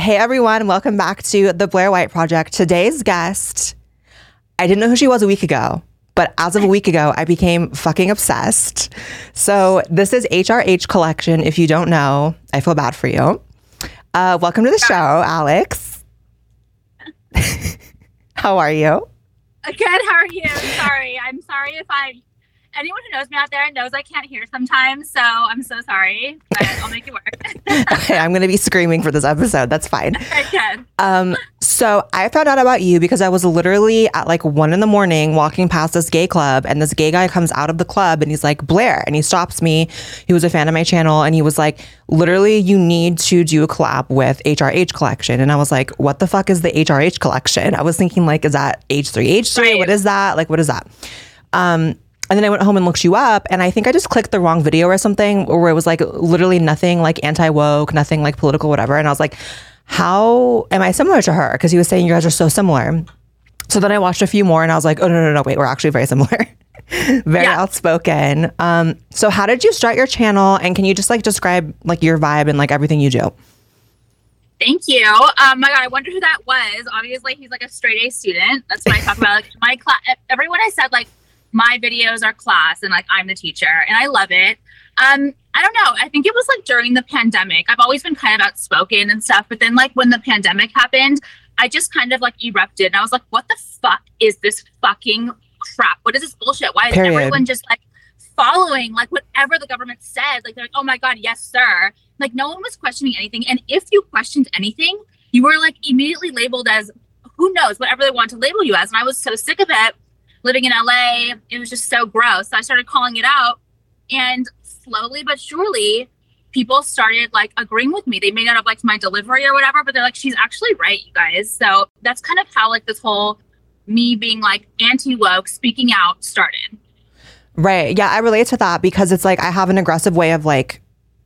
Hey everyone, welcome back to the Blaire White Project. Today's guest, I didn't know who she was a week ago, but as of a week ago, I became fucking obsessed. So this is HRH Collection. If you don't know, I feel bad for you. Uh, welcome to the show, Alex. How are you? Good. How are you? Sorry. I'm sorry if I. Anyone who knows me out there knows I can't hear sometimes, so I'm so sorry, but I'll make it work. okay, I'm going to be screaming for this episode. That's fine. Good. Um, so I found out about you because I was literally at like one in the morning walking past this gay club, and this gay guy comes out of the club and he's like, Blaire, And he stops me. He was a fan of my channel and he was like, literally, you need to do a collab with HRH Collection. And I was like, what the fuck is the HRH Collection? I was thinking, like, is that H3H3? Right. What is that? Like, what is that? Um, and then I went home and looked you up, and I think I just clicked the wrong video or something, where it was like literally nothing like anti woke, nothing like political, whatever. And I was like, how am I similar to her? Because he was saying you guys are so similar. So then I watched a few more, and I was like, oh no no no wait, we're actually very similar, very Yeah. outspoken. Um, so how did you start your channel, and can you just like describe like your vibe and like everything you do? Thank you. Um, my God, I wonder who that was. Obviously, he's like a straight A student. That's what I talk about. Like my class, everyone I said like my videos are class and like I'm the teacher, and I love it. Um, I don't know. I think it was like during the pandemic. I've always been kind of outspoken and stuff, but then like when the pandemic happened, I just kind of like erupted, and I was like, "What the fuck is this fucking crap? What is this bullshit? Why is Period. everyone just like following like whatever the government said? Like they're like, oh my god, yes sir." Like no one was questioning anything, and if you questioned anything, you were like immediately labeled as who knows whatever they want to label you as. And I was so sick of it. Living in LA, it was just so gross. So I started calling it out, and slowly but surely, people started like agreeing with me. They may not have liked my delivery or whatever, but they're like, she's actually right, you guys. So that's kind of how like this whole me being like anti woke, speaking out started. Right. Yeah, I relate to that because it's like I have an aggressive way of like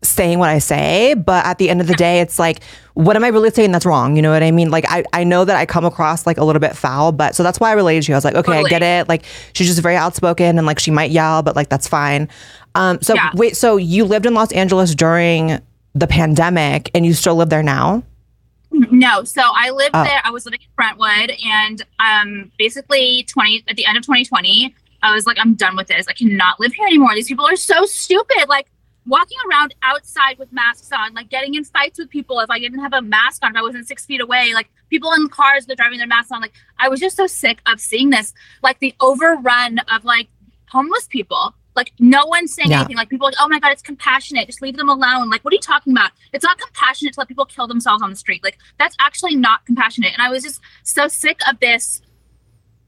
saying what I say, but at the end of the day, it's like, what am I really saying that's wrong? You know what I mean? Like, I, I know that I come across like a little bit foul, but so that's why I related to you. I was like, okay, I get it. Like, she's just very outspoken and like she might yell, but like that's fine. Um, so Yeah. wait, so you lived in Los Angeles during the pandemic and you still live there now? No, so I lived Oh. there. I was living in Brentwood, and um, basically twenty at the end of 2020, I was like, I'm done with this. I cannot live here anymore. These people are so stupid. Like walking around outside with masks on, like getting in fights with people if I didn't have a mask on, if I wasn't six feet away, like people in cars they're driving their masks on. Like I was just so sick of seeing this, like the overrun of like homeless people. Like no one's saying Yeah. anything. Like people, are like, oh my god, it's compassionate. Just leave them alone. Like what are you talking about? It's not compassionate to let people kill themselves on the street. Like that's actually not compassionate. And I was just so sick of this,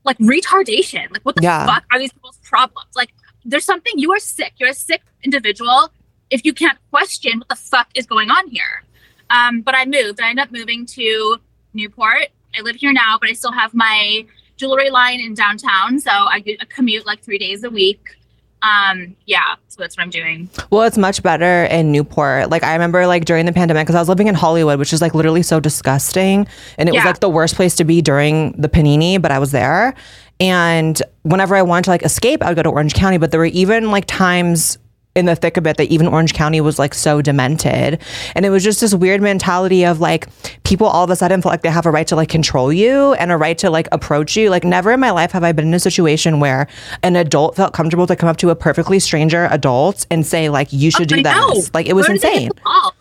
like retardation. Like what the Yeah. fuck are these people's problems? Like there's something. You are sick. You're a sick individual if you can't question what the fuck is going on here. Um, but I moved. I ended up moving to Newport. I live here now, but I still have my jewelry line in downtown, so I commute like three days a week. Um, yeah, so that's what I'm doing. Well, it's much better in Newport. Like I remember like during the pandemic because I was living in Hollywood, which is like literally so disgusting. And it was like the worst place to be during the panini, but I was there. And whenever I wanted to like escape, I would go to Orange County, but there were even like times in the thick of it that even Orange County was like so demented. And it was just this weird mentality of like people all of a sudden feel like they have a right to like control you and a right to like approach you. Like never in my life have I been in a situation where an adult felt comfortable to come up to a perfectly stranger adult and say like you should oh, do I this. Like it was Where do they get insane. balls?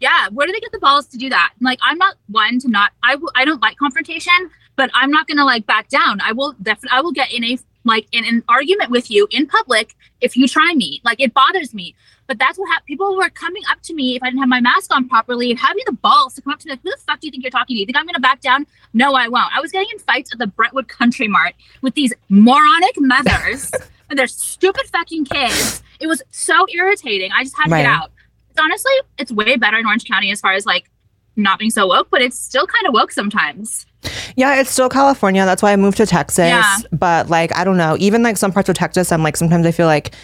Yeah, where do they get the balls to do that? Like, I'm not one to not. I w- I don't like confrontation, but I'm not gonna like back down. I will definitely. I will get in a like in an argument with you in public if you try me. Like, it bothers me. But that's what happened. People were coming up to me if I didn't have my mask on properly and having the balls to come up to me like, who the fuck do you think you're talking to? You think I'm gonna back down? No, I won't. I was getting in fights at the Brentwood Country Mart with these moronic mothers and their stupid fucking kids. It was so irritating. I just had to Right. get out. It's honestly, it's way better in Orange County as far as like not being so woke, but it's still kind of woke sometimes. Yeah, it's still California. That's why I moved to Texas. Yeah. But like, I don't know. Even like some parts of Texas, I'm like, sometimes I feel like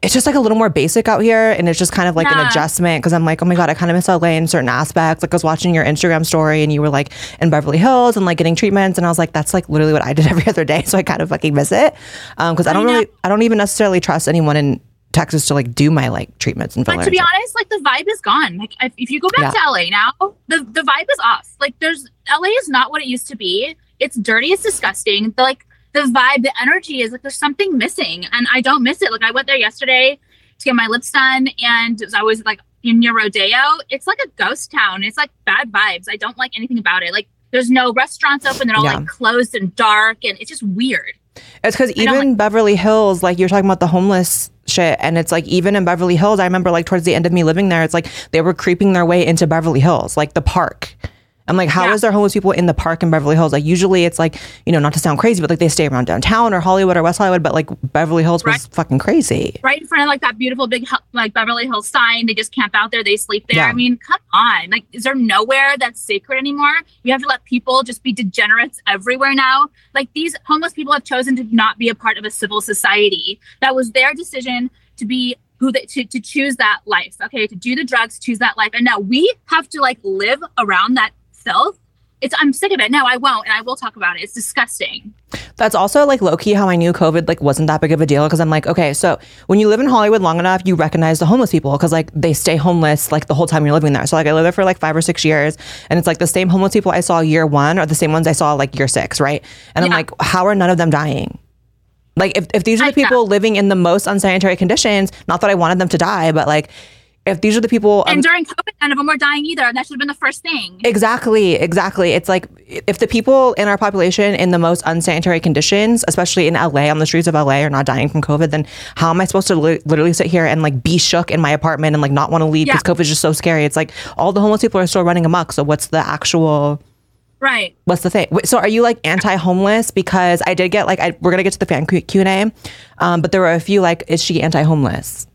it's just like a little more basic out here. And it's just kind of like an adjustment because I'm like, oh my God, I kind of miss LA in certain aspects. Like, I was watching your Instagram story and you were like in Beverly Hills and like getting treatments. And I was like, that's like literally what I did every other day. So I kind of fucking miss it. Um, cause I don't I really, I don't even necessarily trust anyone in Texas to like do my like treatments and fillers. But to be honest, like the vibe is gone. Like if, if you go back Yeah. to LA now, the the vibe is off. Like there's LA is not what it used to be. It's dirty. It's disgusting. The like the vibe, the energy is like there's something missing, and I don't miss it. Like I went there yesterday to get my lips done, and I was always like in near Rodeo. It's like a ghost town. It's like bad vibes. I don't like anything about it. Like there's no restaurants open. They're all Yeah. like closed and dark, and it's just weird. It's because even Beverly Hills, like you're talking about the homeless shit, and it's like even in Beverly Hills, I remember like towards the end of me living there, it's like they were creeping their way into Beverly Hills, like the park. I'm like, how is Yeah. there homeless people in the park in Beverly Hills? Like usually it's like, you know, not to sound crazy, but like they stay around downtown or Hollywood or West Hollywood, but like Beverly Hills was fucking crazy. right in front of like that beautiful big like Beverly Hills sign. They just camp out there. They sleep there. Yeah. I mean, come on. Like, is there nowhere that's sacred anymore? You have to let people just be degenerates everywhere now. Like these homeless people have chosen to not be a part of a civil society. That was their decision to be who they to, to choose that life. Okay, to do the drugs, choose that life. And now we have to like live around that filth. It's I'm sick of it. No, I won't, and I will talk about it. It's disgusting. That's also like low key how I knew COVID like wasn't that big of a deal because I'm like, okay, so when you live in Hollywood long enough, you recognize the homeless people because like they stay homeless like the whole time you're living there. So like I lived there for like five or six years, and it's like the same homeless people I saw year one are the same ones I saw like year six, right? And I'm like, how are none of them dying? Like if, if these are I- the people living in the most unsanitary conditions, not that I wanted them to die, but like if these are the people um, And during COVID, none of them were dying either. And that should have been the first thing. Exactly, exactly. It's like if the people in our population in the most unsanitary conditions, especially in LA, on the streets of LA, are not dying from COVID, then how am I supposed to li- literally sit here and like be shook in my apartment and like not want to leave because Yeah. COVID is just so scary? It's like all the homeless people are still running amok. So what's the actual? right. What's the thing? So are you like anti-homeless? Because I did get like I, we're gonna get to the fan Q and A, um, but there were a few like, is she anti-homeless?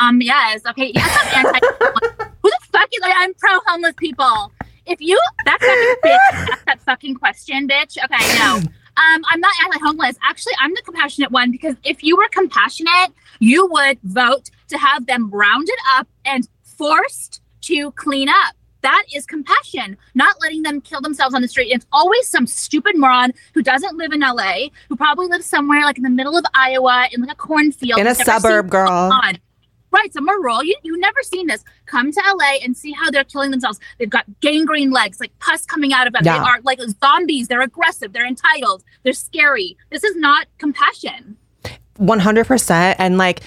Um, yes. Okay. Yes, I'm anti. Who the fuck is like? I'm pro homeless people. If you that fucking bitch asked that fucking question, bitch. Okay, no. Um, I'm not anti-homeless. Actually, I'm the compassionate one because if you were compassionate, you would vote to have them rounded up and forced to clean up. That is compassion, not letting them kill themselves on the street. It's always some stupid moron who doesn't live in LA, who probably lives somewhere like in the middle of Iowa in like a cornfield. In a who's never seen suburb, girl. on. Right, somewhere rural. You you've never seen this. Come to LA and see how they're killing themselves. They've got gangrene legs, like pus coming out of them. Yeah. They are like zombies. They're aggressive. They're entitled. They're scary. This is not compassion. 100% and like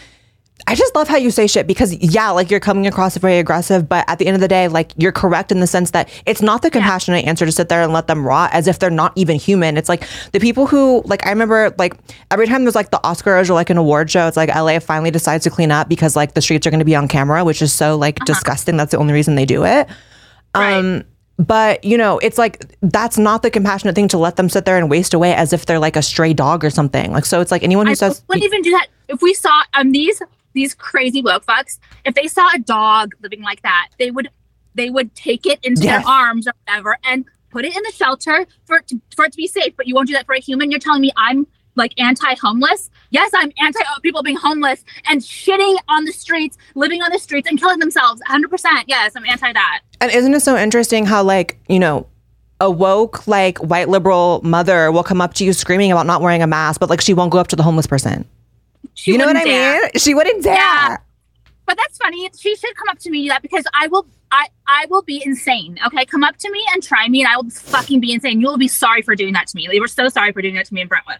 I just love how you say shit because yeah, like you're coming across very aggressive, but at the end of the day, like you're correct in the sense that it's not the compassionate answer to sit there and let them rot as if they're not even human. It's like the people who like I remember like every time there's like the Oscars or like an award show, it's like LA finally decides to clean up because like the streets are going to be on camera, which is so like disgusting. That's the only reason they do it. Right. Um, but you know, it's like that's not the compassionate thing to let them sit there and waste away as if they're like a stray dog or something. Like so, it's like anyone who I says wouldn't even do that if we saw um these these crazy woke fucks. If they saw a dog living like that, they would they would take it into Yes. their arms or whatever and put it in the shelter for it to, for it to be safe. But you won't do that for a human. You're telling me I'm like anti-homeless? Yes, I'm anti uh, people being homeless and shitting on the streets, living on the streets and killing themselves. 100%. Yes, I'm anti that. And isn't it so interesting how like, you know, a woke like white liberal mother will come up to you screaming about not wearing a mask, but like she won't go up to the homeless person. She You know what I dare. mean? She wouldn't dare. Yeah. But that's funny. She should come up to me and do that because I will I I will be insane. Okay, come up to me and try me, and I will fucking be insane. You will be sorry for doing that to me. They were so sorry for doing that to me in Brentwood.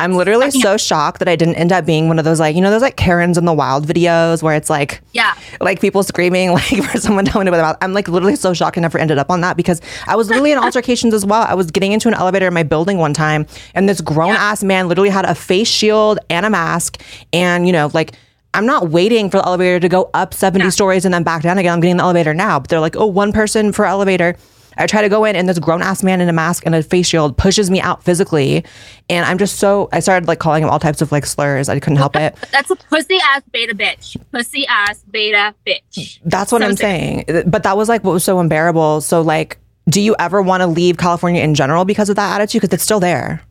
I'm literally so shocked that I didn't end up being one of those like, you know, those like Karens in the wild videos where it's like Yeah, like people screaming like for someone telling me about I'm like literally so shocked I never ended up on that because I was literally in altercations as well. I was getting into an elevator in my building one time and this grown ass man literally had a face shield and a mask and you know like I'm not waiting for the elevator to go up 70 Yeah. stories and then back down again. I'm getting in the elevator now. But they're like, oh, one person per elevator. I try to go in and this grown ass man in a mask and a face shield pushes me out physically. And I'm just so, I started like calling him all types of like slurs. I couldn't help it. that's a pussy ass beta bitch. Pussy ass beta bitch. That's what So I'm saying. But that was like what was so unbearable. So like, do you ever want to leave California in general because of that attitude? Because it's still there.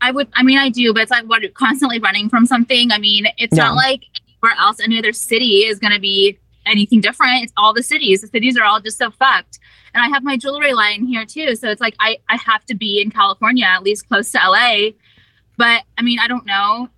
I would. I mean, I do, but it's like what constantly running from something. I mean, it's not like anywhere else. Any other city is going to be anything different. It's all the cities. The cities are all just so fucked. And I have my jewelry line here too, so it's like I I have to be in California, at least close to LA. But I mean, I don't know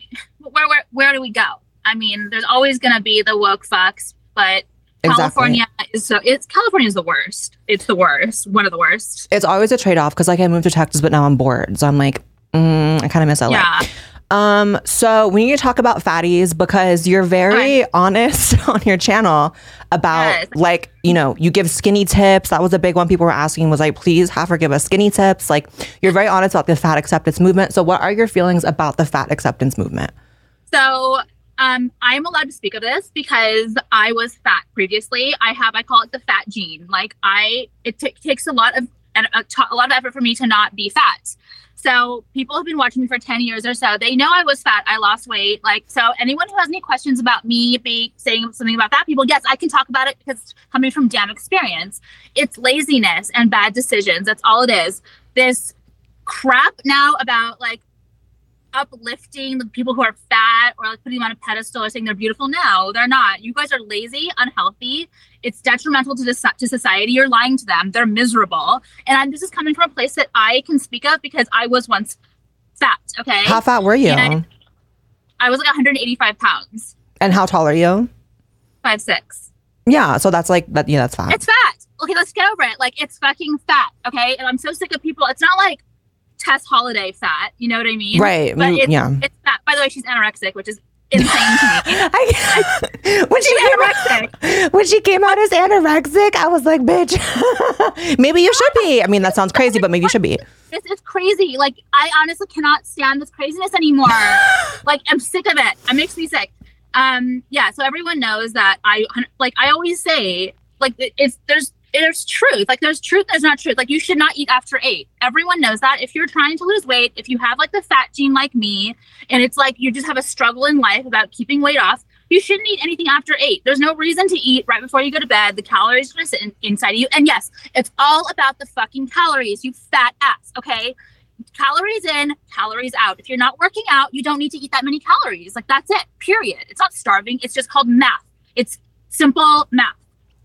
where where where do we go? I mean, there's always gonna be the woke fucks, but Exactly. California is so it's California is the worst. It's the worst. One of the worst. It's always a trade off because like I moved to Texas, but now I'm bored. So I'm like, mm, I kind of miss LA. Yeah. Um, so we need to talk about fatties because you're very honest on your channel about Yes. like, you know, you give skinny tips. That was a big one people were asking was like, please have her give us skinny tips. Like you're very honest about the fat acceptance movement. So what are your feelings about the fat acceptance movement? So um, I'm allowed to speak of this because I was fat previously. I have I call it the fat gene. Like I, it t- takes a lot of and a, t- a lot of effort for me to not be fat. So people have been watching me for 10 years or so. They know I was fat. I lost weight. Like so anyone who has any questions about me being saying something about fat people, yes, I can talk about it because coming from damn experience. It's laziness and bad decisions. That's all it is. This crap now about like uplifting the people who are fat or like putting them on a pedestal or saying they're beautiful. No, they're not. You guys are lazy, unhealthy. It's detrimental to the to society. You're lying to them. They're miserable. And I'm, this is coming from a place that I can speak of because I was once fat. Okay, How fat were you? And I was like 185 pounds, and how tall are you? five six. Yeah. So that's like that. Yeah, that's fat. It's fat. Okay, let's get over it. Like it's fucking fat. Okay, and I'm so sick of people. It's not like Tess Holliday fat. You know what I mean? Right. But it's, yeah. it's fat. By the way, she's anorexic, which is insane to me. I, when she anorexic. when she came out as anorexic, I was like, bitch, maybe you should be. I mean, that sounds crazy, but maybe you should be. This is crazy. Like I honestly cannot stand this craziness anymore. like I'm sick of it. It makes me sick. Um, yeah. So everyone knows that I like. I always say like it- it's there's there's truth. Like there's truth. There's not truth. Like you should not eat after eight. Everyone knows that. If you're trying to lose weight, if you have like the fat gene like me, and it's like you just have a struggle in life about keeping weight off. You shouldn't eat anything after eight. There's no reason to eat right before you go to bed. The calories are going to sit in, inside of you. And yes, it's all about the fucking calories, you fat ass. Okay. Calories in, calories out. If you're not working out, you don't need to eat that many calories. Like that's it, period. It's not starving. It's just called math. It's simple math.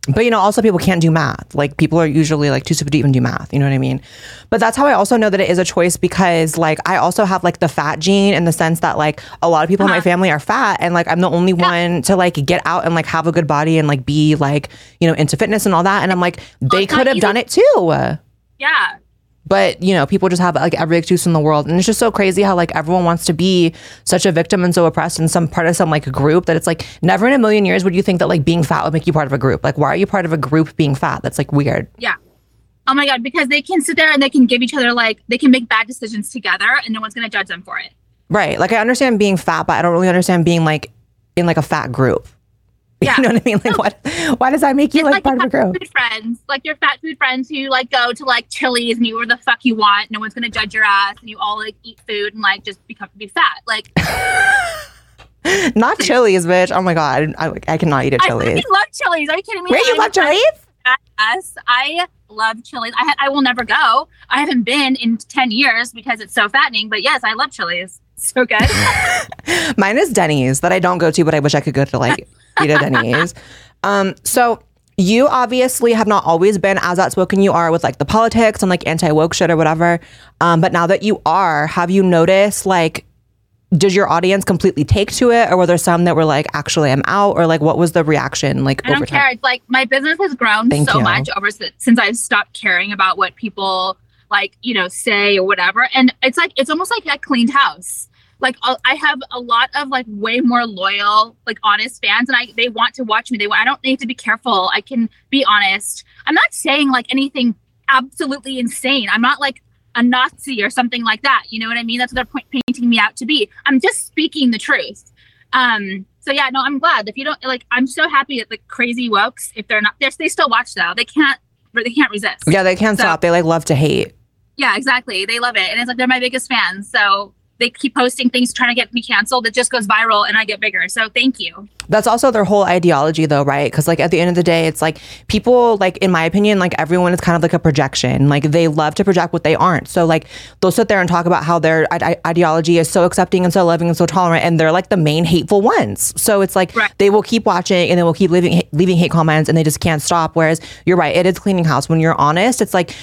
But you know, also people can't do math. Like people are usually like too stupid to even do math. You know what I mean? But that's how I also know that it is a choice because like I also have like the fat gene in the sense that like a lot of people in my Uh-huh. family are fat and like I'm the only one to like get out and like have a good body and like be like, you know, into fitness and all that. And I'm like, they could have easy. done it too. Yeah. But you know, people just have like every excuse in the world, and it's just so crazy how like everyone wants to be such a victim and so oppressed in some part of some like group that it's like never in a million years would you think that like being fat would make you part of a group. Like, why are you part of a group being fat? That's like weird. Yeah. Oh my God. Because they can sit there and they can give each other like, they can make bad decisions together and no one's going to judge them for it. Right. Like I understand being fat, but I don't really understand being like in like a fat group. Yeah. You know what I mean? Like what why does that make you It's like, part of a group? food friends, like your fat food friends who like go to like Chili's and you where the fuck you want. No one's gonna judge your ass, and you all like eat food and like just become be fat. Like Not Chili's, bitch. Oh my god. I, I cannot eat at I Chili's. I love Chili's. Are you kidding me? Wait, you I'm- love Chili's? Yes, I love Chili's. I ha- I will never go. I haven't been in ten years because it's so fattening. But yes, I love Chili's. So good. Mine is Denny's that I don't go to, but I wish I could go to like at Denny's. Um, so you obviously have not always been as outspoken you are with like the politics and like anti woke shit or whatever. Um, but now that you are, have you noticed like did your audience completely take to it, or were there some that were like, actually, I'm out, or like, what was the reaction like I don't time? care. It's like my business has grown Thank so you. much over since I've stopped caring about what people like, you know, say or whatever. And it's like it's almost like a cleaned house. Like I'll- have a lot of like way more loyal, like honest fans, and I they want to watch me. They want. I don't need to be careful. I can be honest. I'm not saying like anything absolutely insane. I'm not like a Nazi or something like that. You know what I mean? That's what they're painting me out to be. I'm just speaking the truth. Um. So yeah, no, I'm glad. If you don't like, I'm so happy that the crazy wokes, if they're not, they're, they still watch though. They can't, they can't resist. Yeah, they can't So- stop. They like love to hate. Yeah, exactly. They love it, and it's like they're my biggest fans. So they keep posting things trying to get me canceled. It just goes viral, and I get bigger. So thank you. That's also their whole ideology, though, right? Because, like, at the end of the day, it's like people, like, in my opinion, like, everyone is kind of like a projection. Like, they love to project what they aren't. So, like, they'll sit there and talk about how their I- I- ideology is so accepting and so loving and so tolerant, and they're like the main hateful ones. So, it's like Right. they will keep watching and they will keep leaving, leaving hate comments and they just can't stop. Whereas, you're right, it is cleaning house. When you're honest, it's like,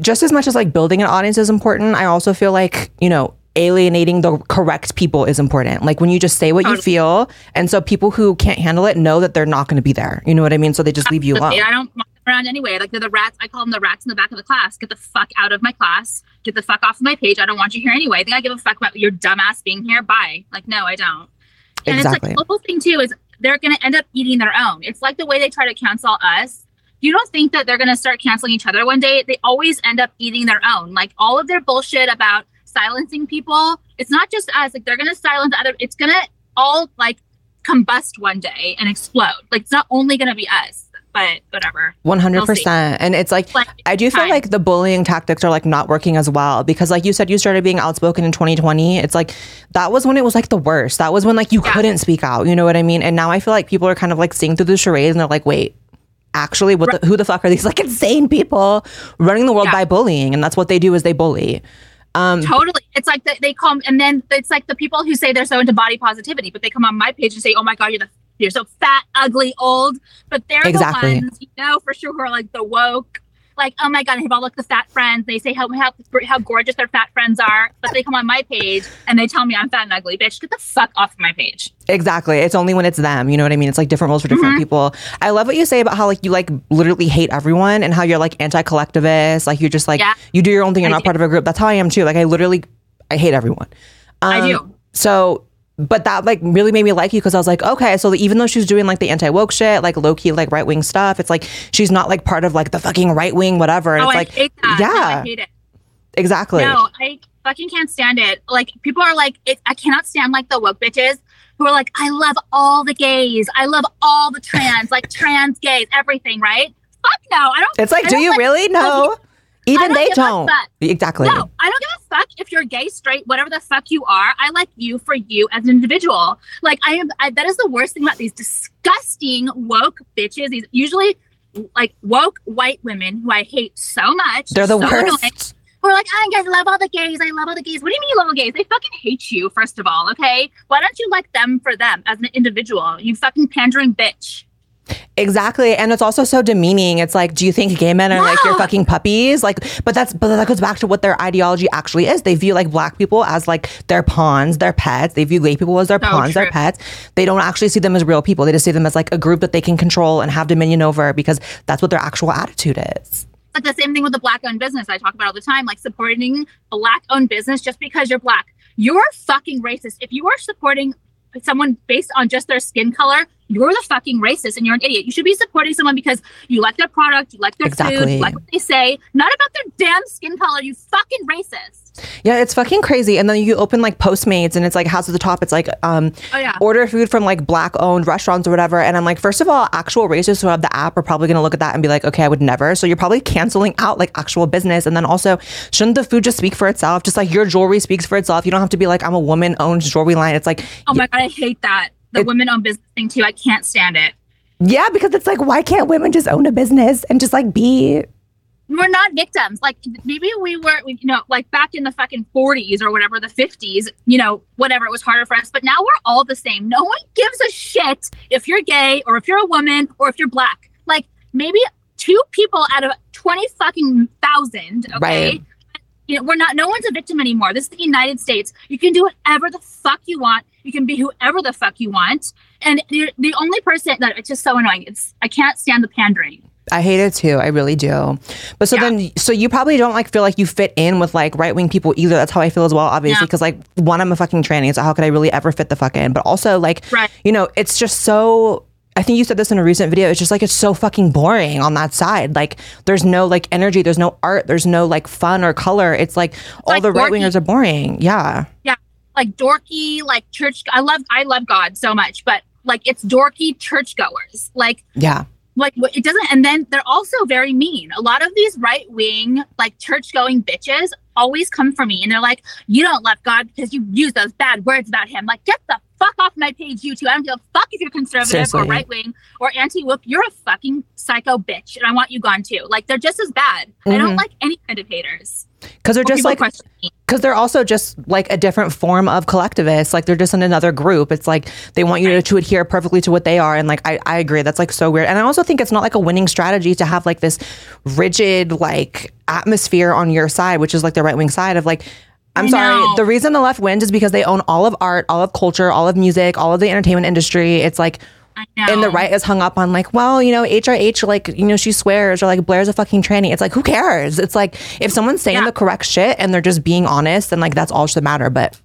just as much as like building an audience is important, I also feel like, you know, alienating the correct people is important. Like when you just say what you feel, and so people who can't handle it know that they're not going to be there. You know what I mean? So they just leave you alone. Yeah, I don't want them around anyway. Like they're the rats. I call them the rats in the back of the class. Get the fuck out of my class. Get the fuck off of my page. I don't want you here anyway. I think I give a fuck about your dumbass being here. Bye. Like no, I don't. And Exactly. it's like the whole thing too is they're going to end up eating their own. It's like the way they try to cancel us. You don't think that they're going to start canceling each other one day? They always end up eating their own. Like all of their bullshit about silencing people. It's not just us. Like they're to silence other. It's to all like combust one day and explode. Like it's not only to be us, but whatever. One hundred We'll see. percent, and it's like Like, I do feel time. like the bullying tactics are like not working as well because, like you said, you started being outspoken in 2020. It's like that was when it was like the worst. That was when like you Yeah. couldn't speak out. You know what I mean? And now I feel like people are kind of like seeing through the charades and they're like, wait, actually, what? The, who the fuck are these like insane people running the world Yeah. by bullying? And that's what they do is they bully. Um, Totally. It's like the, they come and then it's like the people who say they're so into body positivity, but they come on my page and say, "Oh my god, you're the you're so fat, ugly, old." But they're Exactly. the ones you know for sure who are like the woke. Like, oh my god, I have all like the fat friends. They say how how how gorgeous their fat friends are, but they come on my page and they tell me I'm fat and ugly. Bitch, get the fuck off of my page. Exactly. It's only when it's them. You know what I mean? It's like different rules for different people. I love what you say about how like you like literally hate everyone and how you're like anti-collectivist. Like you're just like Yeah. you do your own thing. You're I not do. part of a group. That's how I am too. Like I literally I hate everyone. I Um, do. So, but that like really made me like you because I was like, okay, so even though she's doing like the anti woke shit, like low key like right wing stuff, it's like she's not like part of like the fucking right wing whatever. And Oh, it's I like hate that. No, yeah. I hate it. exactly. No, I fucking can't stand it. Like people are like, it, I cannot stand like the woke bitches who are like, I love all the gays, I love all the trans, like trans gays, everything, right? Fuck no, I don't. It's like, I do you like- really? No. Even they don't. Exactly. No, I don't give a fuck if you're gay, straight, whatever the fuck you are. I like you for you as an individual. Like I am. I, that is the worst thing about these disgusting woke bitches. These usually like woke white women who I hate so much. They're the so annoying. worst. We're like, oh, I guys love all the gays. I love all the gays. What do you mean you love all gays? They fucking hate you, first of all, okay? Why don't you like them for them as an individual? You fucking pandering bitch. Exactly. And it's also so demeaning. It's like, do you think gay men are like your fucking puppies? Like, but that's, but that goes back to what their ideology actually is. They view like black people as like their pawns, their pets. They view gay people as their So pawns, their pets. They don't actually see them as real people. They just see them as like a group that they can control and have dominion over because that's what their actual attitude is. But the same thing with the black owned business I talk about all the time, like supporting black owned business just because you're black. You're fucking racist. If you are supporting someone based on just their skin color, you're the fucking racist and you're an idiot. You should be supporting someone because you like their product, you like their food, you like what they say, not about their damn skin color, you fucking racist. Yeah, it's fucking crazy. And then you open like Postmates and it's like house at the top. It's like um Oh, yeah. order food from like black owned restaurants or whatever. And I'm like, first of all, actual racists who have the app are probably gonna look at that and be like, okay, I would never. So you're probably canceling out like actual business. And then also, shouldn't the food just speak for itself? Just like your jewelry speaks for itself. You don't have to be like, I'm a woman owned jewelry line. It's like Oh my god, I hate that. The It- women owned business thing too. I can't stand it. yeah, because it's like, why can't women just own a business and just like be We're not victims. Like maybe we were, we- you know, like back in the fucking 40s or whatever, the 50s, you know, whatever, it was harder for us. But now we're all the same. No one gives a shit if you're gay or if you're a woman or if you're black. Like maybe two people out of 20 fucking thousand, okay? Right. You know, we're not, no one's a victim anymore. This is the United States. You can do whatever the fuck you want. You can be whoever the fuck you want. And the only person that it's just so annoying. It's, I can't stand the pandering. I hate it too. I really do. But so Yeah. then, so you probably don't like feel like you fit in with like right wing people either. That's how I feel as well, obviously. Yeah. Because like, one, I'm a fucking tranny. So how could I really ever fit the fuck in? But also, like, Right. you know, it's just so. I think you said this in a recent video. It's just like it's so fucking boring on that side. Like, there's no like energy. There's no art. There's no like fun or color. It's like all like the right wingers are boring. Yeah. yeah like dorky like church i love i love god so much but like it's dorky churchgoers like Yeah. Like it doesn't and then they're also very mean. A lot of these right wing like church going bitches always come for me and they're like you don't love god because you use those bad words about him. Like get the fuck off my page you two. I don't give a fuck if you're conservative Seriously. or right wing or anti-woke. You're a fucking psycho bitch and i want you gone too. Like they're just as bad. I Mhm. don't like any kind of haters. Because they're just like. Because they're also just like a different form of collectivists like they're just in another group it's like they want you to, to adhere perfectly to what they are and like I, I agree that's like so weird and i also think it's not like a winning strategy to have like this rigid like atmosphere on your side which is like the right wing side of like I'm sorry. The reason the left wins is because they own all of art, all of culture, all of music, all of the entertainment industry. It's like. And the right is hung up on like, well, you know, HRH, like, you know, she swears or like Blaire's a fucking tranny. It's like, who cares? It's like, if someone's saying Yeah. the correct shit and they're just being honest, then like that's all should matter. But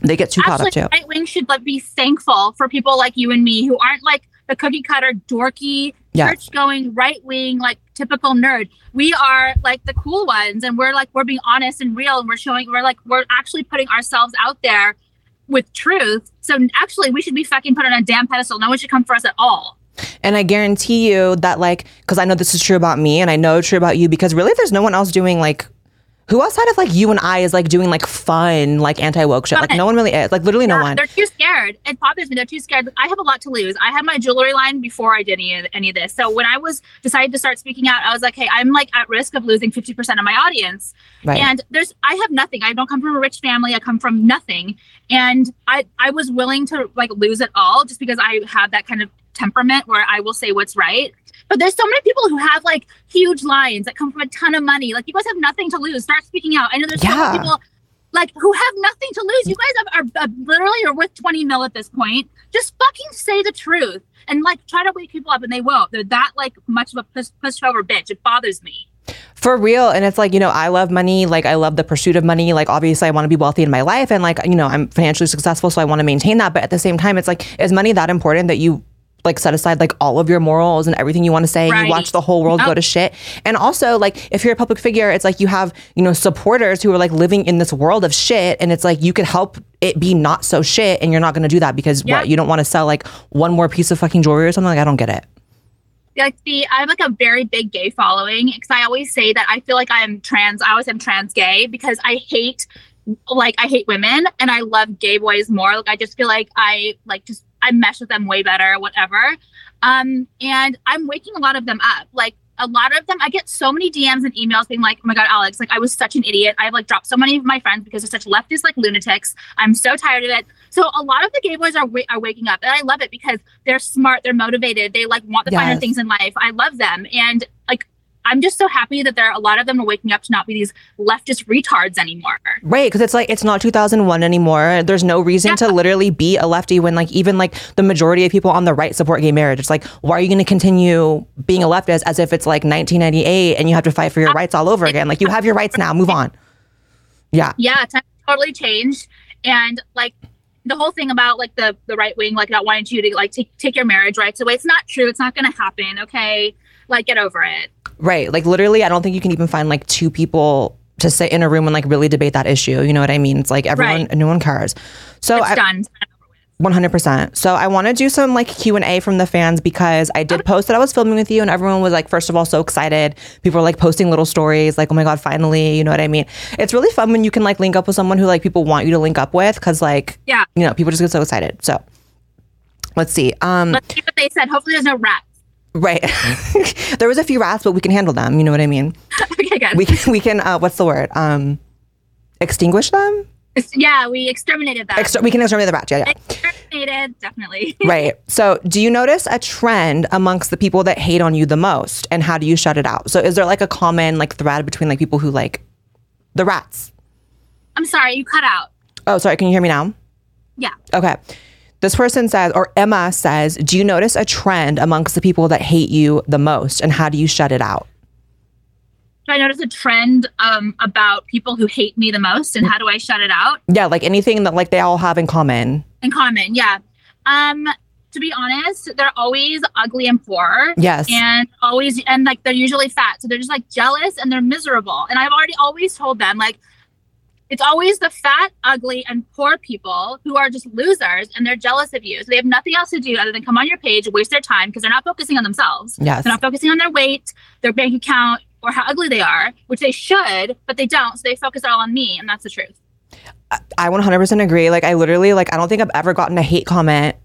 they get too caught up Actually, too. right wing should like be thankful for people like you and me who aren't like the cookie cutter, dorky, Yeah. church going, right wing, like typical nerd. We are like the cool ones, and we're like we're being honest and real, and we're showing we're like we're actually putting ourselves out there with truth. So actually, we should be fucking put on a damn pedestal. No one should come for us at all. And I guarantee you that, like, because I know this is true about me and I know true about you because really there's no one else doing like, who outside of like you and I is like doing like fun, like anti woke shit? Like, no one really is. Like, literally no one. They're too scared. It bothers me. They're too scared. I have a lot to lose. I had my jewelry line before I did any of, any of this. So when I was decided to start speaking out, I was like, hey, I'm like at risk of losing 50% of my audience. Right. And there's I have nothing. I don't come from a rich family. I come from nothing. And I I was willing to like lose it all just because I have that kind of temperament where I will say what's right. But there's so many people who have like huge lines that come from a ton of money. Like you guys have nothing to lose. Start speaking out. I know there's so Yeah. many people like who have nothing to lose. You guys have, are, are literally are worth 20 mil at this point. Just fucking say the truth and like try to wake people up and they won't. They're that like much of a push, pushover bitch. It bothers me. For real. And it's like, you know, I love money. Like, I love the pursuit of money. Like, obviously, I want to be wealthy in my life. And, like, you know, I'm financially successful. So I want to maintain that. But at the same time, it's like, is money that important that you, like, set aside, like, all of your morals and everything you want to say? And you watch the whole world go to shit. And also, like, if you're a public figure, it's like you have, you know, supporters who are, like, living in this world of shit. And it's like, you could help it be not so shit. And you're not going to do that because, Yeah. what, you don't want to sell, like, one more piece of fucking jewelry or something? Like, I don't get it. like the I have like a very big gay following because I always say that I feel like I am trans. I always am trans gay because I hate like I hate women and I love gay boys more. Like I just feel like I like just I mesh with them way better, whatever. Um, and I'm waking a lot of them up. Like a lot of them, I get so many DMs and emails being like, "Oh my god, Alex! Like I was such an idiot. I've like dropped so many of my friends because they're such leftist like lunatics. I'm so tired of it." So a lot of the gay boys are wa- are waking up, and I love it because they're smart, they're motivated, they like want the finer things in life. I love them, and I'm just so happy that there are a lot of them are waking up to not be these leftist retards anymore. Right, because it's like it's not 2001 anymore. There's no reason to literally be a lefty when like even like the majority of people on the right support gay marriage. It's like why are you going to continue being a leftist as if it's like 1998 and you have to fight for your rights all over again? Like you have your rights now. Move on. Yeah. yeah totally changed and like the whole thing about like the the right wing like not wanting you to like take, take your marriage rights away it's not true it's not going to happen okay like get over it Right. Like literally, I don't think you can even find like two people to sit in a room and like really debate that issue. You know what I mean? It's like everyone, Right. no one cares. So it's I, done 100%. So I want to do some like Q&A from the fans because I did post that I was filming with you and everyone was like first of all so excited. People were like posting little stories like oh my god finally, you know what I mean? It's really fun when you can like link up with someone who like people want you to link up with cuz like yeah you know, people just get so excited. So let's see. Um let's see what they said hopefully there's no rats right. there was a few rats but we can handle them, you know what I mean? okay good We can we can uh what's the word? Um extinguish them? Yeah we exterminated Exter- we can exterminate the rats. Yeah, yeah. exterminated definitely Right. So, do you notice a trend amongst the people that hate on you the most, and how do you shut it out? So, is there like a common like thread between like people who like the rats? i'm sorry you cut out Oh, sorry. Can you hear me now? yeah Okay. This person says, or Emma says, do you notice a trend amongst the people that hate you the most, and how do you shut it out? i notice a trend um about people who hate me the most and how do i shut it out Yeah, like anything that like they all have in common. in common yeah um to be honest they're always ugly and poor Yes. and always and like they're usually fat so they're just like jealous and they're miserable and i've already always told them like it's always the fat ugly and poor people who are just losers and they're jealous of you so they have nothing else to do other than come on your page waste their time because they're not focusing on themselves yes. they're not focusing on their weight their bank account or how ugly they are which they should but they don't so they focus all on me and that's the truth I 100% agree. Like, I literally like I don't think I've ever gotten a hate comment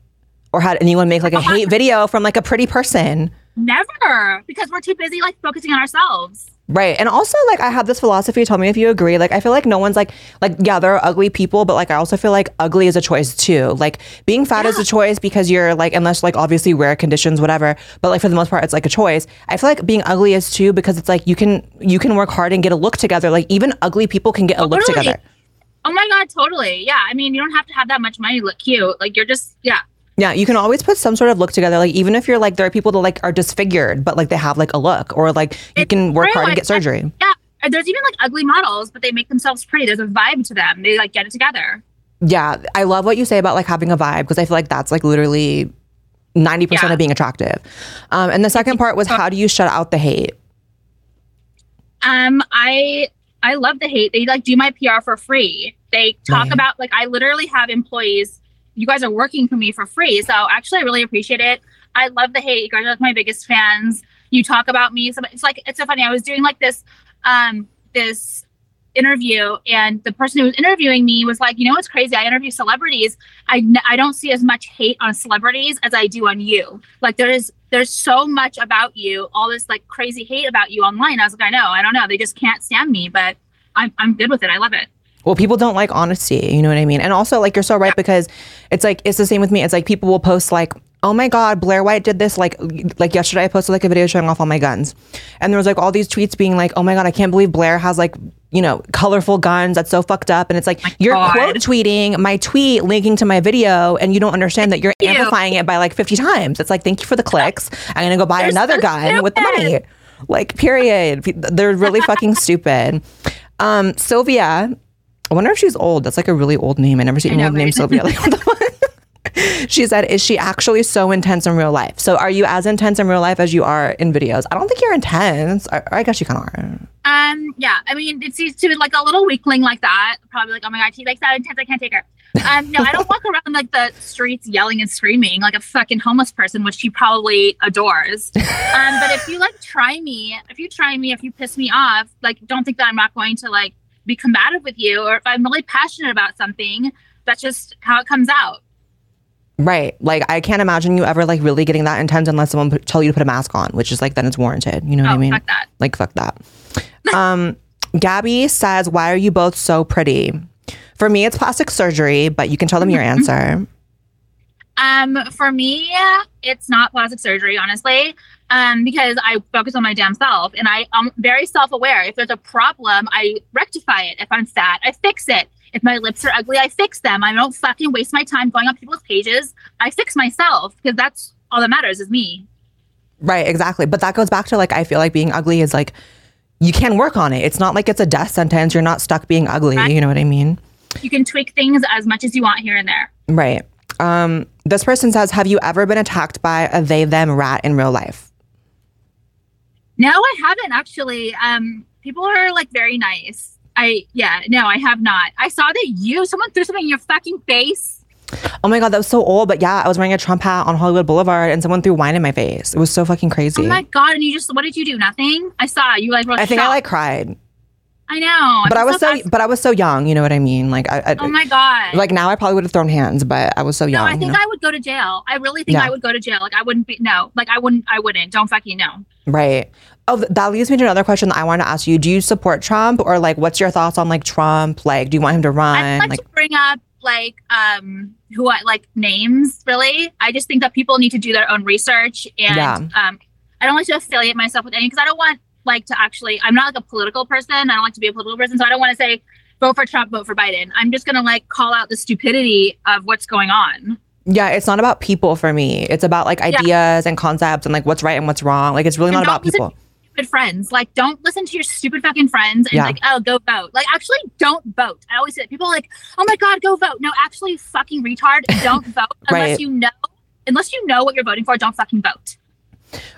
or had anyone make like a hate video from like a pretty person. Never because we're too busy like focusing on ourselves Right. And also like I have this philosophy, tell me if you agree. Like I feel like no one's like like yeah, there are ugly people, but like I also feel like ugly is a choice too. Like being fat is a choice because you're like unless like obviously rare conditions, whatever. But like for the most part it's like a choice. I feel like being ugly is too because it's like you can you can work hard and get a look together. Like even ugly people can get a look together. Oh my god, totally. Yeah. I mean, you don't have to have that much money to look cute. Like you're just yeah. Yeah, you can always put some sort of look together. Like even if you're like there are people that like are disfigured, but like they have like a look, or like you It's can work true. hard and get surgery. Yeah. There's even like ugly models, but they make themselves pretty. There's a vibe to them. They like get it together. Yeah, I love what you say about like having a vibe because I feel like that's like literally ninety percent of being attractive. Um, and the second part was how do you shut out the hate? Um, I I love the hate. They like do my PR for free. They talk Right. about like I literally have employees. You guys are working for me for free. So actually, I really appreciate it. I love the hate. You guys are like my biggest fans. You talk about me. So it's like it's so funny. I was doing like this um this interview and the person who was interviewing me was like you know what's crazy i interview celebrities I I don't see as much hate on celebrities as i do on you like there is there's so much about you all this like crazy hate about you online i was like i know i don't know they just can't stand me but i'm, I'm good with it i love it Well, people don't like honesty. You know what I mean? And also, like, you're so right because it's like it's the same with me. It's like people will post like, "Oh my God, Blaire White did this." Like, like yesterday, I posted like a video showing off all my guns, and there was like all these tweets being like, "Oh my God, I can't believe Blaire has like." You know, colorful guns. That's so fucked up. And it's like you're God. quote tweeting my tweet, linking to my video, and you don't understand that you're you. amplifying it by like 50 times. It's like, thank you for the clicks. I'm gonna go buy They're another so gun with the money. Like, period. They're really fucking stupid. Um, Sylvia, I wonder if she's old. That's like a really old name. I never seen I know, anyone named right? Sylvia. Like, what the fuck? she said, "Is she actually so intense in real life? So, are you as intense in real life as you are in videos? I don't think you're intense. I, I guess you kind of are. Um, yeah, I mean, it seems to be like a little weakling like that. Probably like, oh my god, she likes that intense. I can't take her. Um, no, I don't walk around like the streets yelling and screaming like a fucking homeless person, which she probably adores. Um, but if you like try me, if you try me, if you piss me off, like, don't think that I'm not going to like be combative with you, or if I'm really passionate about something, that's just how it comes out. Right. Like, I can't imagine you ever like really getting that intense unless someone put, tell you to put a mask on, which is like then it's warranted. You know what Oh, I mean? fuck that. Like, fuck that. Um, Gabby says, "Why are you both so pretty?" For me, it's plastic surgery, but you can tell them your answer. Um, for me, it's not plastic surgery, honestly, um, because I focus on my damn self and I, I'm very self aware. If there's a problem, I rectify it. If I'm fat, I fix it. If my lips are ugly, I fix them. I don't fucking waste my time going on people's pages. I fix myself because that's all that matters is me. Right, exactly. But that goes back to like I feel like being ugly is like you can work on it. It's not like it's a death sentence. You're not stuck being ugly. Right. You know what I mean? You can tweak things as much as you want here and there. Right. Um, this person says, "Have you ever been attacked by a they them rat in real life?" No, I haven't actually. Um, people are like very nice. I yeah, no, I have not. I saw that you someone threw something in your fucking face. Oh my god, that was so old. But yeah, I was wearing a Trump hat on Hollywood Boulevard, and someone threw wine in my face. It was so fucking crazy. Oh my god! And you just what did you do? Nothing. I saw you like. Were I think I like cried, I know. but I was so, fast- but I was so young. You know what I mean? Like I, I Oh my god. like now I probably would have thrown hands, but I was so young. no. I you think know? I would go to jail. I really think Yeah. I would go to jail. Like I wouldn't be. No, like I wouldn't. I wouldn't. Don't fucking know. Right. Oh, that leads me to another question that I wanted to ask you. Do you support Trump or like what's your thoughts on like Trump? Like, do you want him to run? I'd like, Like, to bring up like um who I like names. Really, I just think that people need to do their own research and Yeah. um I don't like to affiliate myself with any because I don't want like to actually. I'm not like a political person. I don't like to be a political person, so I don't want to say vote for Trump, vote for Biden. I'm just gonna like call out the stupidity of what's going on. Yeah, it's not about people for me. It's about like ideas and concepts and like what's right and what's wrong. Like, it's really And not about people. Stupid friends, like don't listen to your stupid fucking friends and Yeah. like, oh, go vote. Like, actually, don't vote. I always say people are like, oh my god, go vote. No, actually, fucking retard, don't vote unless Right. you know, unless you know what you're voting for. Don't fucking vote.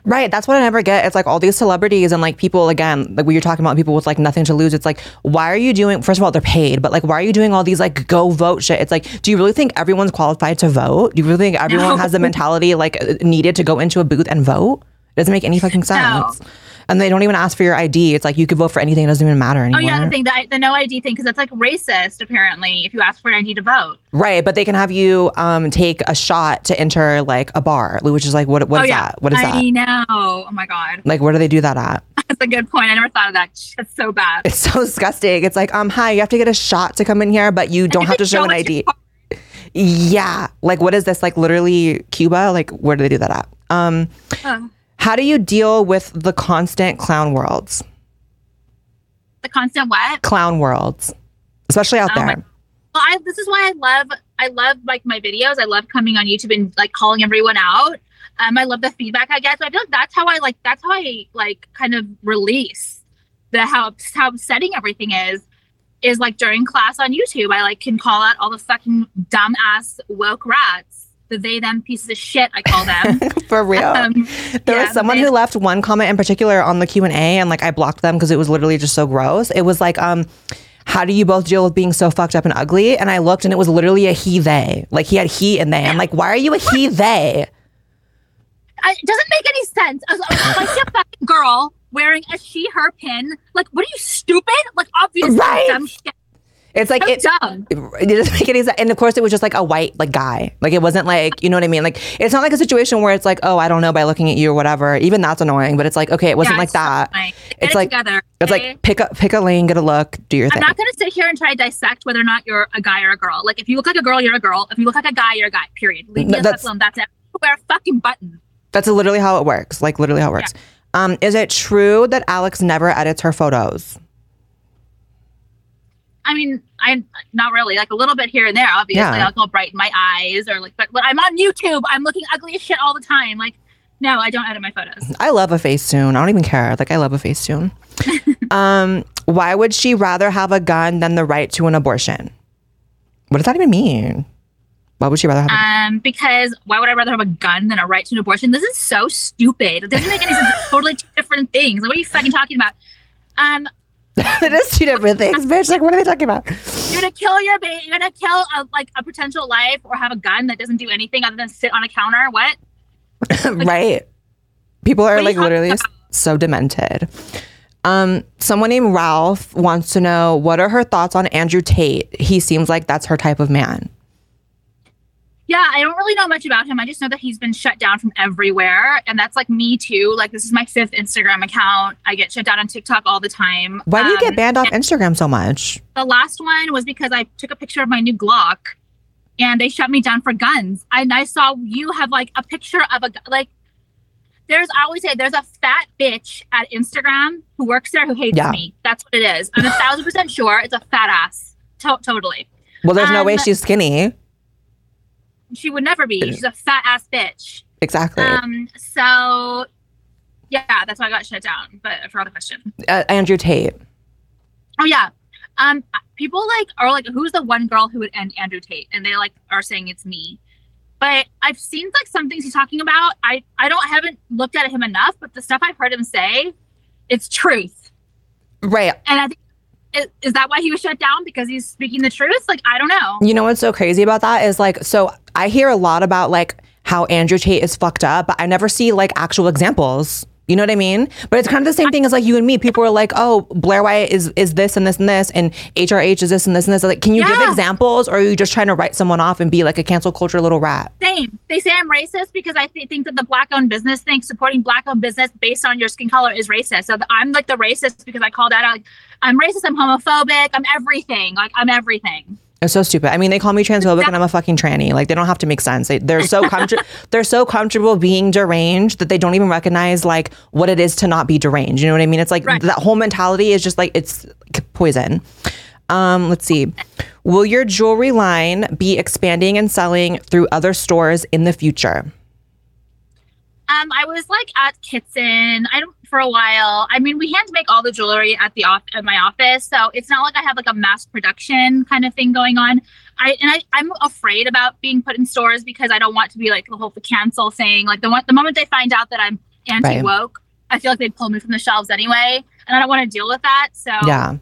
Right. That's what I never get. It's like all these celebrities and like people, again, like we were talking about people with like nothing to lose. It's like, why are you doing, first of all, they're paid, but like, why are you doing all these like go vote shit? It's like, do you really think everyone's qualified to vote? Do you really think everyone No. has the mentality like needed to go into a booth and vote? It doesn't make any fucking sense. And they don't even ask for your ID. It's like you could vote for anything. It doesn't even matter anymore. Oh yeah, the thing that the no ID thing because that's like racist apparently. If you ask for an ID to vote. Right. But they can have you um, take a shot to enter like a bar, which is like, what, what oh is yeah, that? What is I that? I know. Oh my god, Like, where do they do that at? that's a good point. I never thought of that. That's so bad. It's so disgusting. It's like, um, hi, you have to get a shot to come in here, but you don't have to show an ID. Yeah. Like, what is this? Like, literally Cuba? Like, where do they do that at? Um, Ugh. How do you deal with the constant clown worlds? the constant what? Clown worlds, especially out Oh my- there. I, this is why I love I love like my videos. I love coming on YouTube and like calling everyone out. Um, I love the feedback I get. So I feel like that's how I like that's how I like kind of release the how how upsetting everything is. Is like during class on YouTube, I like can call out all the fucking dumbass woke rats, the they them pieces of shit. I call them. For real. Um, there yeah, was someone they- who left one comment in particular on the Q&A and like I blocked them because it was literally just so gross. It was like um how do you both deal with being so fucked up and ugly? And I looked and it was literally a he they. Like he had he and they. I'm like, why are you a he they? I, it doesn't make any sense. As, as, like a fucking girl wearing a she her pin. Like, what are you stupid? Like, obviously, Right. dumb shit. It's like So it, dumb. it doesn't make any sense. And of course, it was just like a white like guy. Like it wasn't like you know what I mean. Like it's not like a situation where it's like oh I don't know by looking at you or whatever. Even that's annoying. But it's like okay, it wasn't Yeah, like it's so that. Get It's it like- together. It's like pick up pick a lane, get a look, do your thing. I'm not gonna sit here and try to dissect whether or not you're a guy or a girl. Like, if you look like a girl, you're a girl. If you look like a guy, you're a guy. Period. Leave No, me that's- alone. That's it. Wear a fucking button. That's literally how it works. Like literally how it works. Um, is it true that Alex never edits her photos? I mean, I'm not really like a little bit here and there. Obviously, Yeah. I'll go brighten my eyes or like, but when I'm on YouTube, I'm looking ugly as shit all the time. Like, no, I don't edit my photos. I love a Facetune. I don't even care. Like I love a Facetune. um, why would she rather have a gun than the right to an abortion? What does that even mean? Why would she rather have? A- Um, because why would I rather have a gun than a right to an abortion? This is so stupid. It doesn't make any sense. It's totally two different things. Like, what are you fucking talking about? Um, it is two different things, bitch. Like what are they talking about? you're gonna kill your baby. You're gonna kill a, like a potential life, or have a gun that doesn't do anything other than sit on a counter. What? right. People are What are you like literally about? so demented. Um, someone named Ralph wants to know what are her thoughts on Andrew Tate? He seems like that's her type of man. Yeah, I don't really know much about him. I just know that he's been shut down from everywhere, and that's like me too. Like this is my fifth Instagram account. I get shut down on TikTok all the time. Why do you Um, get banned off Instagram so much? The last one was because I took a picture of my new Glock and they shut me down for guns. And I saw you have like a picture of a like there's I always say there's a fat bitch at Instagram who works there who hates Yeah. me. That's what it is. I'm a thousand percent sure it's a fat ass. To- totally. Well, there's no way um, she's skinny. She would never be. She's a fat ass bitch. Exactly. Um so yeah, that's why I got shut down. But for forgot the question. uh, Andrew Tate. Oh yeah. Um people like are like who's the one girl who would end Andrew Tate and they like are saying it's me. But I've seen like some things he's talking about. I I don't haven't looked at him enough, but the stuff I've heard him say, it's truth. Right. And I think is that why he was shut down because he's speaking the truth? Like I don't know. You know what's so crazy about that is like, so I hear a lot about like how Andrew Tate is fucked up, but I never see like actual examples. You know what I mean? But it's kind of the same thing as like you and me. People are like, "Oh, Blaire White is is this and this and this, and HRH is this and this and this." Like, can you give examples, or are you just trying to write someone off and be like a cancel culture little rat? Same. They say I'm racist because I th- think that the black-owned business thing, supporting black-owned business based on your skin color, is racist. So th- I'm like the racist because I call that out. Like, I'm racist. I'm homophobic. I'm everything. Like I'm everything. It's so stupid. I mean, they call me transphobic and I'm a fucking tranny. Like they don't have to make sense. They, they're so comfortable. they're so comfortable being deranged that they don't even recognize like what it is to not be deranged. You know what I mean? It's like Right. that whole mentality is just like it's poison. Um, let's see. Will your jewelry line be expanding and selling through other stores in the future? Um, I was like at Kitson. I don't for a while. I mean, we hand make all the jewelry at the off at my office, so it's not like I have like a mass production kind of thing going on. I and I I'm afraid about being put in stores because I don't want to be like the whole the cancel thing. Like the one the moment they find out that I'm anti woke, I feel like they'd pull me from the shelves anyway, and I don't want to deal with that. So Yeah.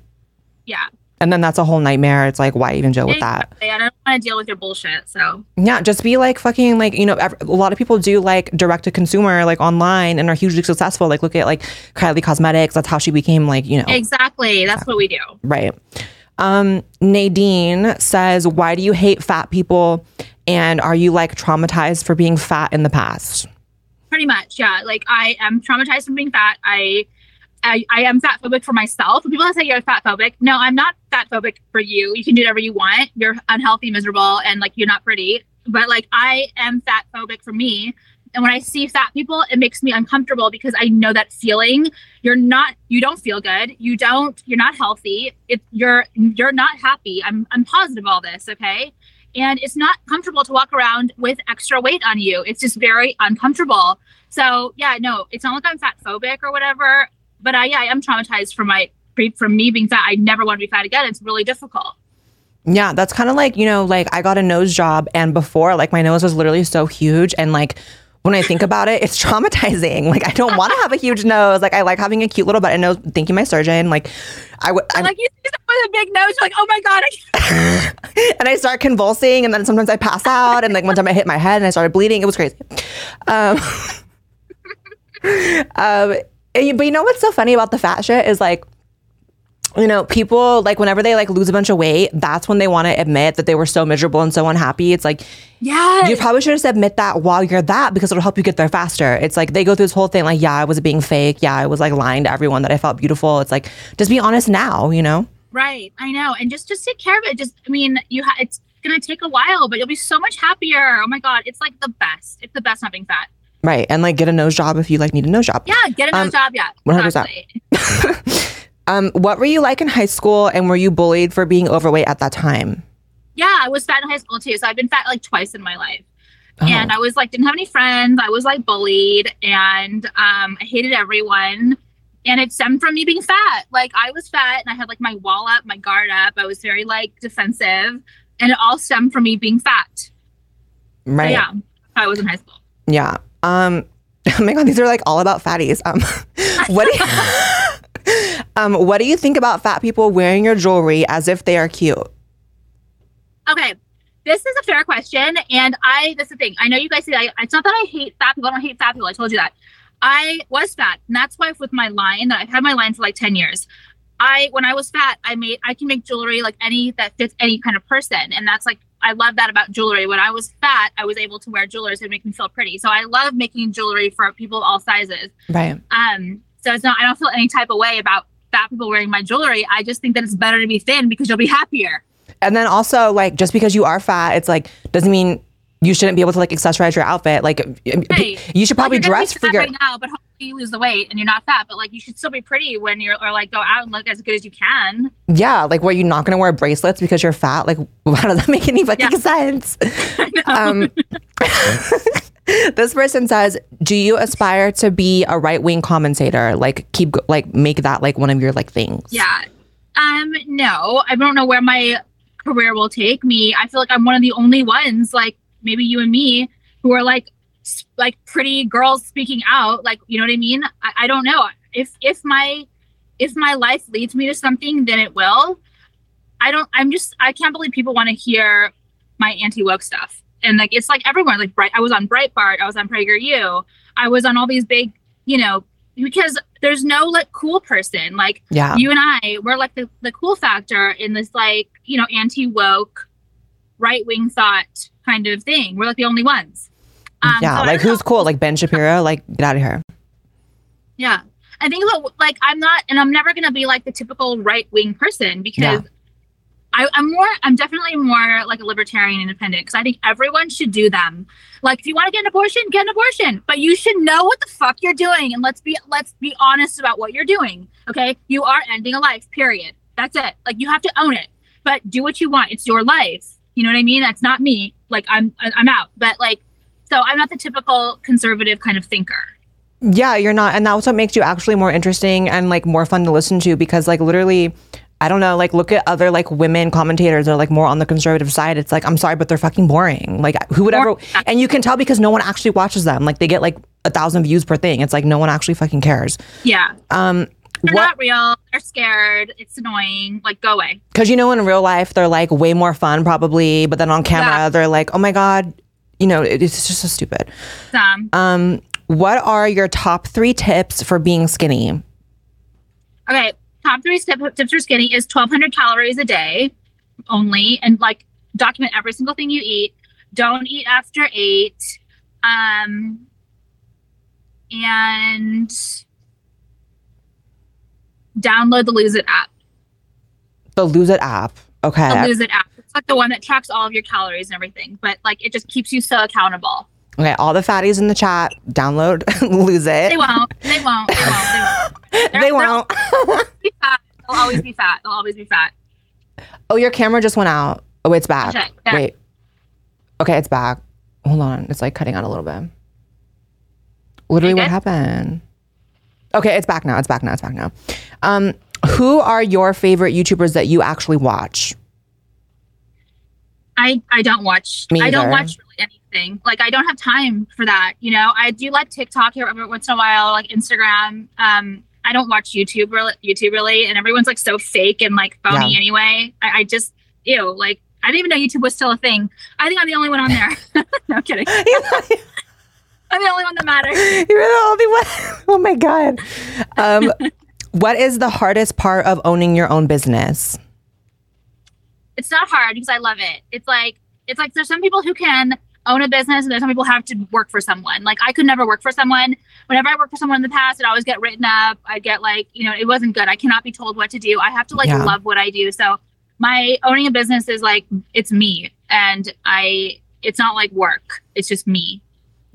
yeah, And then that's a whole nightmare. It's like, why even deal with that? I don't want to deal with your bullshit. So Yeah, just be like fucking like you know ev- a lot of people do like direct to consumer like online and are hugely successful. Like look at like Kylie Cosmetics. That's how she became like you know exactly, that's what we do. right. Um, Nadine says, "Why do you hate fat people? And are you like traumatized for being fat in the past?" pretty much yeah like i am traumatized from being fat i I, I am fat phobic for myself. People say you're fat phobic, no, I'm not fat phobic for you. You can do whatever you want. You're unhealthy, miserable, and like you're not pretty. But like I am fat phobic for me And when I see fat people, it makes me uncomfortable because I know that feeling. You're not, you don't feel good. You don't, you're not healthy. It, you're, you're not happy. I'm, I'm positive all this. Okay. And it's not comfortable to walk around with extra weight on you. It's just very uncomfortable. So yeah, no, it's not like I'm fat phobic or whatever. But I, yeah, I am traumatized from my, from me being fat. I never want to be fat again. It's really difficult. Yeah, that's kind of like, you know, like I got a nose job and before like my nose was literally so huge and like when I think about it, it's traumatizing. Like I don't want to have a huge nose. Like I like having a cute little button nose. Thank you, my surgeon. Like I would like you see someone with a big nose, you're like, oh my god. and I start convulsing, and then sometimes I pass out. And like one time I hit my head and I started bleeding. It was crazy. Um, um, Eh, but you know what's so funny about the fat shit is like you know, people like whenever they like lose a bunch of weight, that's when they want to admit that they were so miserable and so unhappy. It's like, yeah, you probably should just admit that while you're that because it'll help you get there faster. It's like they go through this whole thing like, yeah, I was being fake. Yeah, I was like lying to everyone that I felt beautiful. It's like, just be honest now, you know? Right. I know. And just, just take care of it. Just, I mean, you have, it's going to take a while, but you'll be so much happier. Oh my God. It's like the best. It's the best not being fat. Right. And like get a nose job if you like need a nose job. Yeah. Get a nose um, job. Yeah. 100%. Um, what were you like in high school and were you bullied for being overweight at that time? Yeah, I was fat in high school too. So I've been fat like twice in my life. Oh. And I was like, didn't have any friends. I was like bullied and um, I hated everyone. And it stemmed from me being fat. Like I was fat and I had like my wall up, my guard up. I was very like defensive. And it all stemmed from me being fat. Right. So, yeah. I was in high school. Yeah. Um, oh my God, these are like all about fatties. Um, what do you. Um, what do you think about fat people wearing your jewelry as if they are cute? Okay, this is a fair question, and I. That's the thing. I know you guys say I, it's not that I hate fat people. I don't hate fat people. I told you that. I was fat, and that's why with my line that I've had my line for like ten years. I when I was fat, I made I can make jewelry like any that fits any kind of person, and that's like I love that about jewelry. When I was fat, I was able to wear jewelry to make me feel pretty. So I love making jewelry for people of all sizes. Right. Um. So it's not. I don't feel any type of way about fat people wearing my jewelry. I just think that it's better to be thin because you'll be happier. And then also, like, just because you are fat, it's like doesn't mean you shouldn't be able to like accessorize your outfit. Like, you should probably like, dress for your right now, but you lose the weight and you're not fat. But like, you should still be pretty when you're or like go out and look as good as you can. Yeah, like, were you not going to wear bracelets because you're fat? Like, how does that make any fucking yeah. sense? um, this person says, "Do you aspire to be a right wing commentator? Like, keep like make that like one of your like things." Yeah. Um. No, I don't know where my career will take me. I feel like I'm one of the only ones, like maybe you and me, who are like like pretty girls speaking out. Like, you know what I mean? I, I don't know if if my if my life leads me to something, then it will. I don't. I'm just. I can't believe people want to hear my anti woke stuff and like it's like everywhere. Like bright, I was on Breitbart, I was on PragerU, I was on all these big, you know, because there's no like cool person. Like yeah. you and I, we're like the, the cool factor in this like, you know, anti woke, right wing thought kind of thing. We're like the only ones. Um, yeah, so like who's know. cool? Like Ben Shapiro? Like get out of here. Yeah. I think like I'm not, and I'm never gonna be like the typical right wing person because yeah. I, am more, I'm definitely more like a libertarian independent because I think everyone should do them. Like, if you want to get an abortion, get an abortion, but you should know what the fuck you're doing, and let's be let's be honest about what you're doing. Okay, you are ending a life. Period. That's it. Like, you have to own it, but do what you want. It's your life. You know what I mean? That's not me. Like, I'm I'm out. But like, so I'm not the typical conservative kind of thinker. Yeah, you're not, and that's what makes you actually more interesting and like more fun to listen to because like literally I don't know, like look at other like women commentators that are like more on the conservative side. It's like, I'm sorry, but they're fucking boring. Like who would ever and you can tell because no one actually watches them. Like they get like a thousand views per thing. It's like no one actually fucking cares. Yeah. Um they're what, not real. They're scared. It's annoying. Like, go away. Because you know, in real life, they're like way more fun, probably. But then on camera, yeah. they're like, oh my god, you know, it's just so stupid. Um, what are your top three tips for being skinny? Okay, top three step, tips for skinny is 1200 calories a day only and like document every single thing you eat. Don't eat after eight. Um and download the lose it app. The lose it app. Okay. The lose it app it's like the one that tracks all of your calories and everything but like it just keeps you so accountable Okay, all the fatties in the chat, download, lose it. They won't. They won't. They won't. They won't. They they'll won't. be fat. They'll always be fat. They'll always be fat. Oh, your camera just went out. Oh, it's back. Okay, there. Wait. Okay, it's back. Hold on. It's like cutting out a little bit. Literally, what happened? Okay, it's back now. It's back now. It's back now. Um, who are your favorite YouTubers that you actually watch? I I don't watch. Me I don't either. watch really anything. Like I don't have time for that. You know, I do like TikTok here every once in a while, like Instagram. Um, I don't watch YouTube really. YouTube really, and everyone's like so fake and like phony Yeah. anyway. I, I just ew. Like I didn't even know YouTube was still a thing. I think I'm the only one on there. no kidding. I'm the only one that matters. You're the only one. Oh my god. Um, what is the hardest part of owning your own business? It's not hard because I love it. It's like it's like there's some people who can own a business and there's some people who have to work for someone. Like I could never work for someone. Whenever I worked for someone in the past, it always get written up. I'd get like, you know, it wasn't good. I cannot be told what to do. I have to like Yeah. love what I do. So my owning a business is like it's me and I it's not like work. It's just me.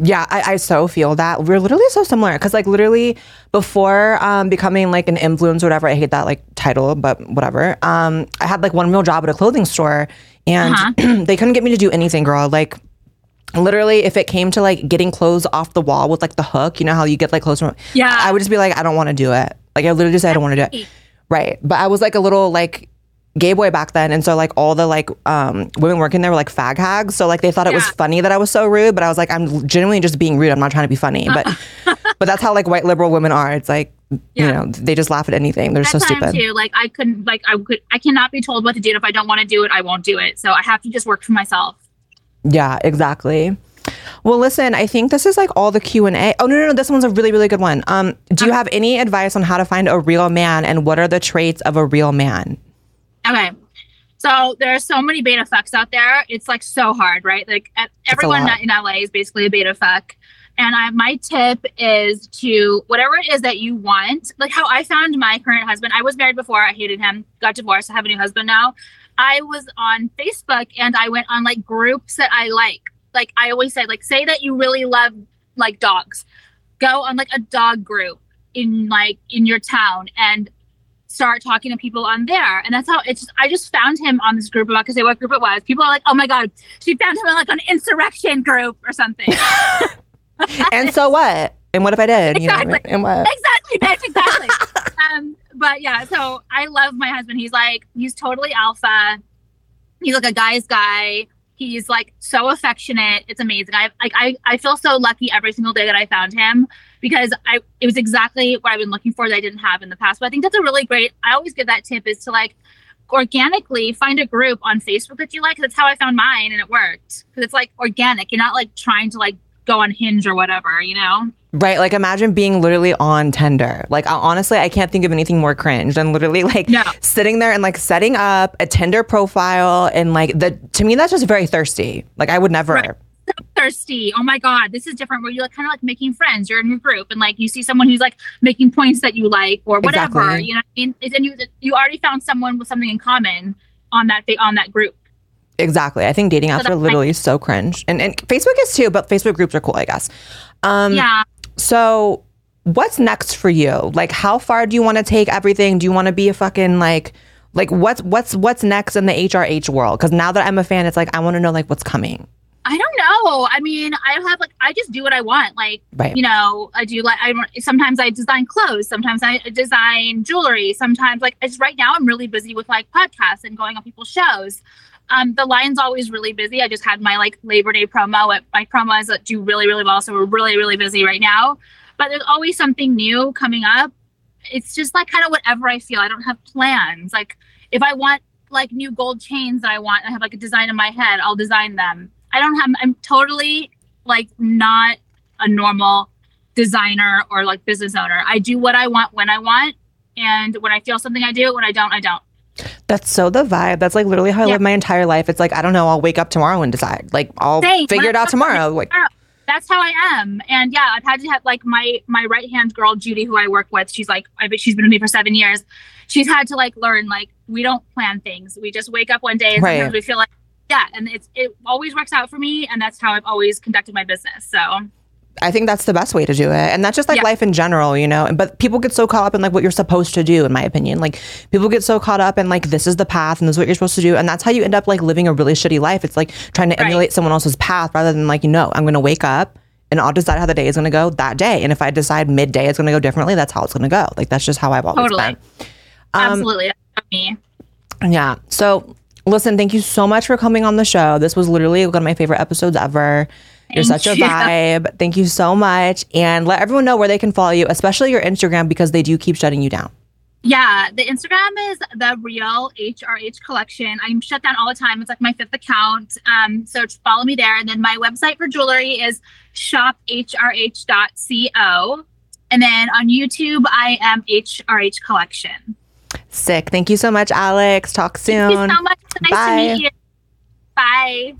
Yeah, I, I so feel that. We're literally so similar because, like, literally before um, becoming like an influencer, or whatever. I hate that like title, but whatever. Um, I had like one real job at a clothing store, and Uh-huh. they couldn't get me to do anything, girl. Like, literally, if it came to like getting clothes off the wall with like the hook, you know how you get like clothes from. Yeah. I would just be like, I don't want to do it. Like, I literally just say I don't want to do it. Right. But I was like a little like gay boy back then. And so like all the like um women working there were like fag hags. So like they thought it was funny that I was so rude, but I was like, I'm genuinely just being rude. I'm not trying to be funny. But but that's how like white liberal women are. It's like you know, they just laugh at anything. They're so That time stupid. too, like I couldn't like I could I cannot be told what to do. And if I don't want to do it, I won't do it. So I have to just work for myself. Yeah, exactly. Well, listen, I think this is like all the Q and A. Oh no, no, no, this one's a really, really good one. Um, do you have any advice on how to find a real man, and what are the traits of a real man? Okay. So there are so many beta fucks out there. It's like so hard, right? Like everyone in LA is basically a beta fuck. And I, my tip is to whatever it is that you want, like how I found my current husband. I was married before, I hated him, got divorced, I have a new husband now. I was on Facebook and I went on like groups that I like. Like I always say, like say that you really love like dogs. Go on like a dog group in like in your town and start talking to people on there. And that's how it's just, I just found him on this group. I'm not gonna say what group it was. People are like, oh my God, she found him on like an insurrection group or something. And so what? And what if I did? You know, and what? exactly, bitch, exactly. um, but yeah, so I love my husband. He's like, he's totally alpha. He's like a guy's guy. He's like so affectionate. It's amazing. I like I, I feel so lucky every single day that I found him because I it was exactly what I've been looking for that I didn't have in the past. But I think that's a really great. I always give that tip is to like organically find a group on Facebook that you like. That's how I found mine and it worked because it's like organic. You're not like trying to like go on Hinge or whatever, you know. Right. Like imagine being literally on Tinder. Like honestly, I can't think of anything more cringe than literally like No. sitting there and like setting up a Tinder profile and like the to me that's just very thirsty. Like I would never. Right. Thirsty. Oh my god, this is different. Where you're like kind of like making friends. You're in your group, and like you see someone who's like making points that you like or whatever. Exactly. You know, what I mean, and you you already found someone with something in common on that on that group. Exactly. I think dating apps that's are literally so cringe. And and Facebook is too, but Facebook groups are cool, I guess. Um yeah, so what's next for you? Like how far do you want to take everything? Do you want to be a fucking like like what's what's what's next in the HRH world? Cuz now that I'm a fan, it's like I want to know like what's coming. I don't know. I mean, I have like I just do what I want. Like Right. you know, I do like I sometimes I design clothes, sometimes I design jewelry, sometimes like it's right now I'm really busy with like podcasts and going on people's shows. Um, the line's always really busy. I just had my like Labor Day promo. At, my promos that do really really well, so we're really really busy right now. But there's always something new coming up. It's just like kind of whatever I feel. I don't have plans. Like if I want like new gold chains that I want, I have like a design in my head. I'll design them. I don't have. I'm totally like not a normal designer or like business owner. I do what I want when I want, and when I feel something, I do it. When I don't, I don't. That's so the vibe. That's like literally how I Yeah. live my entire life. It's like I don't know, I'll wake up tomorrow and decide. Like I'll Same. figure it out tomorrow. Like That's how I am. And yeah, I've had to have like my my right hand girl Judy, who I work with. She's like, I bet she's been with me for seven years. She's had to like learn like we don't plan things. We just wake up one day and Right. sometimes we feel like yeah, and it's it always works out for me, and that's how I've always conducted my business. So I think that's the best way to do it. And that's just like Yeah. life in general, you know. But people get so caught up in like what you're supposed to do, in my opinion. Like people get so caught up in like this is the path and this is what you're supposed to do. And that's how you end up like living a really shitty life. It's like trying to Right. emulate someone else's path rather than like, you know, I'm gonna wake up and I'll decide how the day is gonna go that day. And if I decide midday it's gonna go differently, that's how it's gonna go. Like that's just how I've always Totally. been. Um, absolutely, me. Yeah. So listen, thank you so much for coming on the show. This was literally one of my favorite episodes ever. You're Thank such a you. vibe. Thank you so much. And let everyone know where they can follow you, especially your Instagram, because they do keep shutting you down. Yeah, the Instagram is the real HRH collection. I'm shut down all the time. It's like my fifth account. Um, so follow me there. And then my website for jewelry is shophrh.co. And then on YouTube, I am HRH Collection. Sick. Thank you so much, Alex. Talk soon. Thank you so much. Nice Bye. to meet you. Bye.